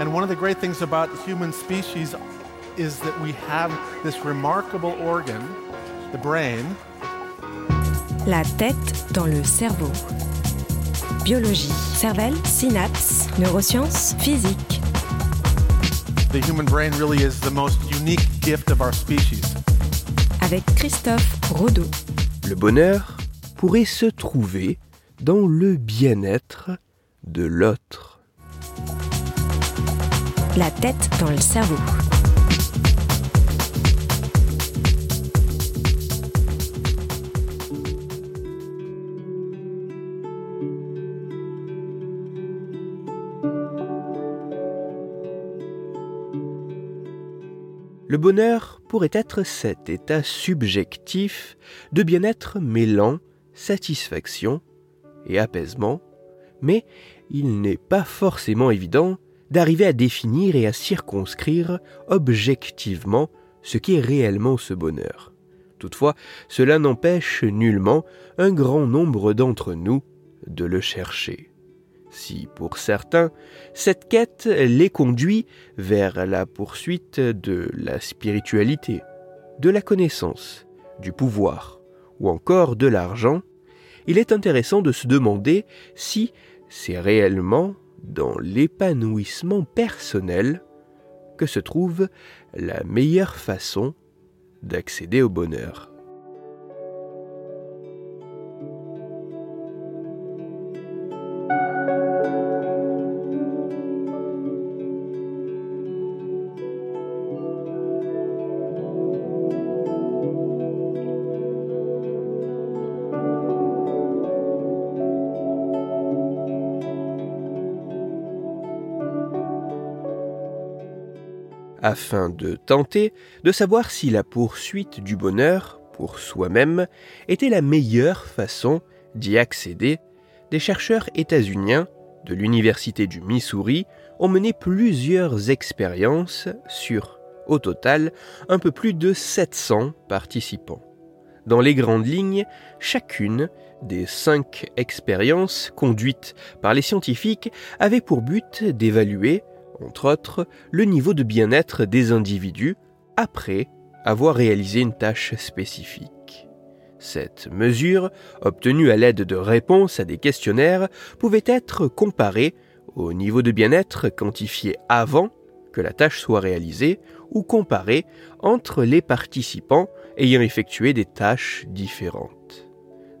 And one of the great things about the human species is that we have this remarkable organ, the brain. La tête dans le cerveau. Biologie, cervelle, synapses, neurosciences, physique. The human brain really is the most unique gift of our species. Avec Christophe Rodeau. Le bonheur pourrait se trouver dans le bien-être de l'autre. La tête dans le cerveau. Le bonheur pourrait être cet état subjectif de bien-être mêlant satisfaction et apaisement, mais il n'est pas forcément évident d'arriver à définir et à circonscrire objectivement ce qu'est réellement ce bonheur. Toutefois, cela n'empêche nullement un grand nombre d'entre nous de le chercher. Si pour certains, cette quête les conduit vers la poursuite de la spiritualité, de la connaissance, du pouvoir ou encore de l'argent, il est intéressant de se demander si c'est réellement dans l'épanouissement personnel que se trouve la meilleure façon d'accéder au bonheur. Afin de tenter de savoir si la poursuite du bonheur pour soi-même était la meilleure façon d'y accéder, des chercheurs états-uniens de l'Université du Missouri ont mené plusieurs expériences sur, au total, un peu plus de 700 participants. Dans les grandes lignes, chacune des cinq expériences conduites par les scientifiques avait pour but d'évaluer entre autres, le niveau de bien-être des individus après avoir réalisé une tâche spécifique. Cette mesure, obtenue à l'aide de réponses à des questionnaires, pouvait être comparée au niveau de bien-être quantifié avant que la tâche soit réalisée ou comparée entre les participants ayant effectué des tâches différentes.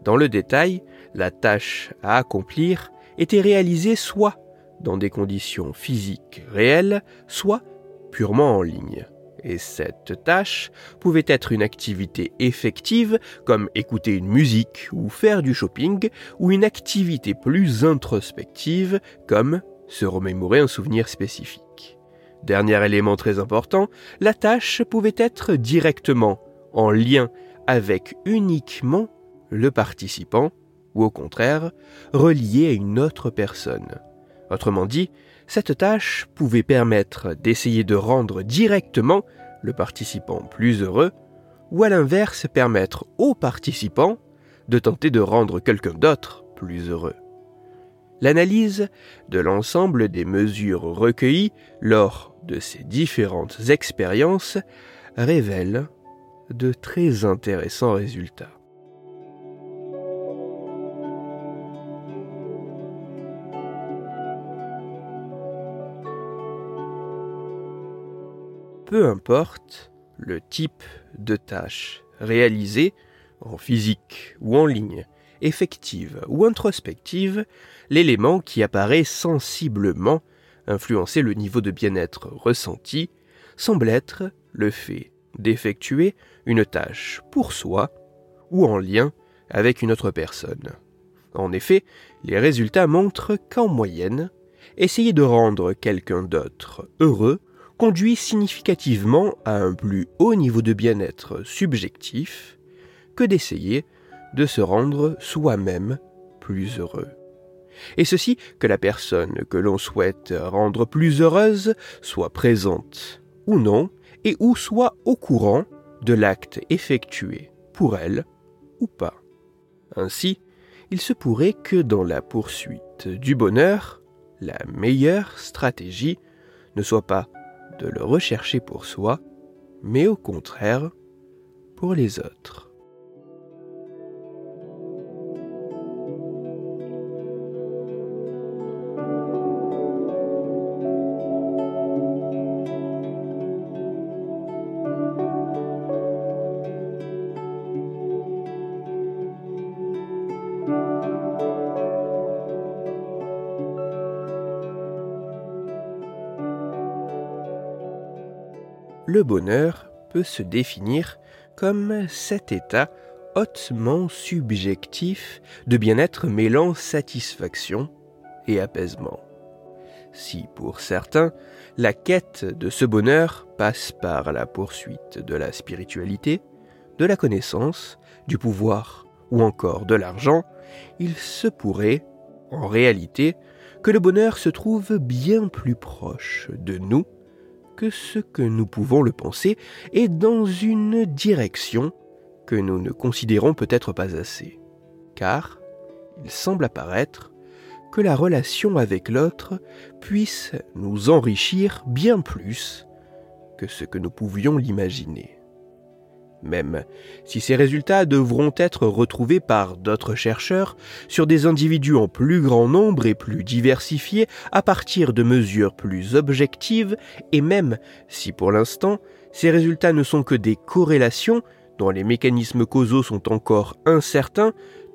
Dans le détail, la tâche à accomplir était réalisée soit dans des conditions physiques réelles, soit purement en ligne. Et cette tâche pouvait être une activité effective comme écouter une musique ou faire du shopping, ou une activité plus introspective comme se remémorer un souvenir spécifique. Dernier élément très important, la tâche pouvait être directement en lien avec uniquement le participant, ou au contraire, reliée à une autre personne. Autrement dit, cette tâche pouvait permettre d'essayer de rendre directement le participant plus heureux, ou à l'inverse permettre au participant de tenter de rendre quelqu'un d'autre plus heureux. L'analyse de l'ensemble des mesures recueillies lors de ces différentes expériences révèle de très intéressants résultats. Peu importe le type de tâche réalisée, en physique ou en ligne, effective ou introspective, l'élément qui apparaît sensiblement influencer le niveau de bien-être ressenti semble être le fait d'effectuer une tâche pour soi ou en lien avec une autre personne. En effet, les résultats montrent qu'en moyenne, essayer de rendre quelqu'un d'autre heureux conduit significativement à un plus haut niveau de bien-être subjectif que d'essayer de se rendre soi-même plus heureux. Et ceci que la personne que l'on souhaite rendre plus heureuse soit présente ou non, et ou soit au courant de l'acte effectué pour elle ou pas. Ainsi, il se pourrait que dans la poursuite du bonheur, la meilleure stratégie ne soit pas de le rechercher pour soi, mais au contraire pour les autres. Le bonheur peut se définir comme cet état hautement subjectif de bien-être mêlant satisfaction et apaisement. Si pour certains, la quête de ce bonheur passe par la poursuite de la spiritualité, de la connaissance, du pouvoir ou encore de l'argent, il se pourrait, en réalité, que le bonheur se trouve bien plus proche de nous que ce que nous pouvons le penser et dans une direction que nous ne considérons peut-être pas assez. Car il semble apparaître que la relation avec l'autre puisse nous enrichir bien plus que ce que nous pouvions l'imaginer même. Si ces résultats devront être retrouvés par d'autres chercheurs sur des individus en plus grand nombre et plus diversifiés à partir de mesures plus objectives, et même si pour l'instant ces résultats ne sont que des corrélations dont les mécanismes causaux sont encore incertains,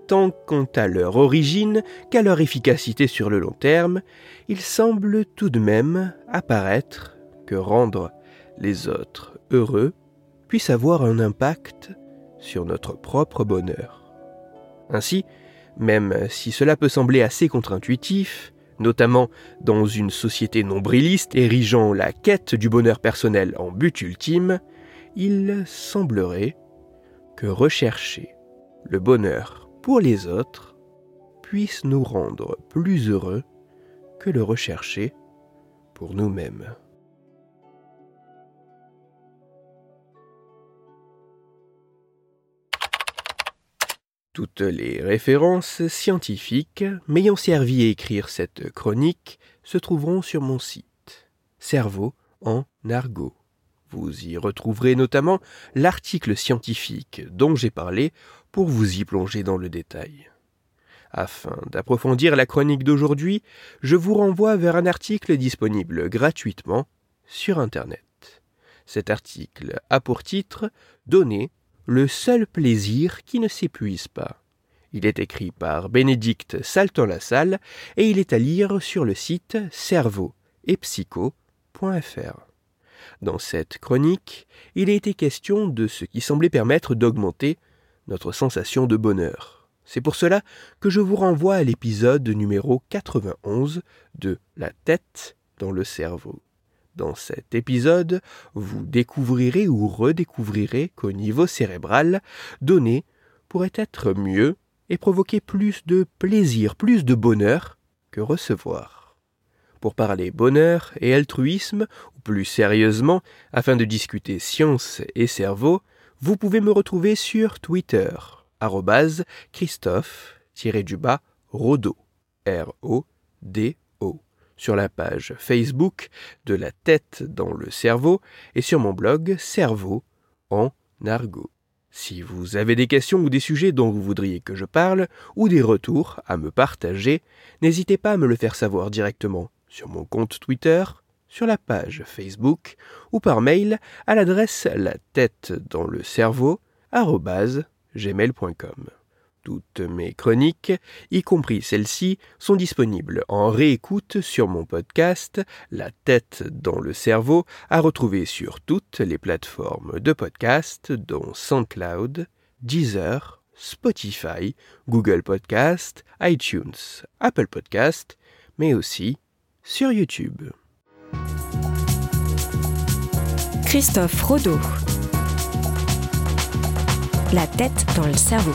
tant quant à leur origine qu'à leur efficacité sur le long terme, il semble tout de même apparaître que rendre les autres heureux puisse avoir un impact sur notre propre bonheur. Ainsi, même si cela peut sembler assez contre-intuitif, notamment dans une société nombriliste érigeant la quête du bonheur personnel en but ultime, il semblerait que rechercher le bonheur pour les autres puisse nous rendre plus heureux que le rechercher pour nous-mêmes. Toutes les références scientifiques m'ayant servi à écrire cette chronique se trouveront sur mon site. Cerveau en argot. Vous y retrouverez notamment l'article scientifique dont j'ai parlé pour vous y plonger dans le détail. Afin d'approfondir la chronique d'aujourd'hui, je vous renvoie vers un article disponible gratuitement sur Internet. Cet article a pour titre Donner le seul plaisir qui ne s'épuise pas. Il est écrit par Bénédicte Salton-Lassalle et il est à lire sur le site cerveau et psycho.fr. Dans cette chronique, il a été question de ce qui semblait permettre d'augmenter notre sensation de bonheur. C'est pour cela que je vous renvoie à l'épisode numéro 91 de La tête dans le cerveau. Dans cet épisode, vous découvrirez ou redécouvrirez qu'au niveau cérébral, donner pourrait être mieux et provoquer plus de plaisir, plus de bonheur que recevoir. Pour parler bonheur et altruisme, ou plus sérieusement, afin de discuter science et cerveau, vous pouvez me retrouver sur Twitter, Christophe-Rodo, R-O-D sur la page Facebook de la tête dans le cerveau et sur mon blog Cerveau en argot. Si vous avez des questions ou des sujets dont vous voudriez que je parle, ou des retours à me partager, n'hésitez pas à me le faire savoir directement sur mon compte Twitter, sur la page Facebook ou par mail à l'adresse la tête dans le cerveau gmail.com. Toutes mes chroniques, y compris celles-ci, sont disponibles en réécoute sur mon podcast La tête dans le cerveau, à retrouver sur toutes les plateformes de podcast dont SoundCloud, Deezer, Spotify, Google Podcast, iTunes, Apple Podcast, mais aussi sur YouTube. Christophe Rodeau. La tête dans le cerveau.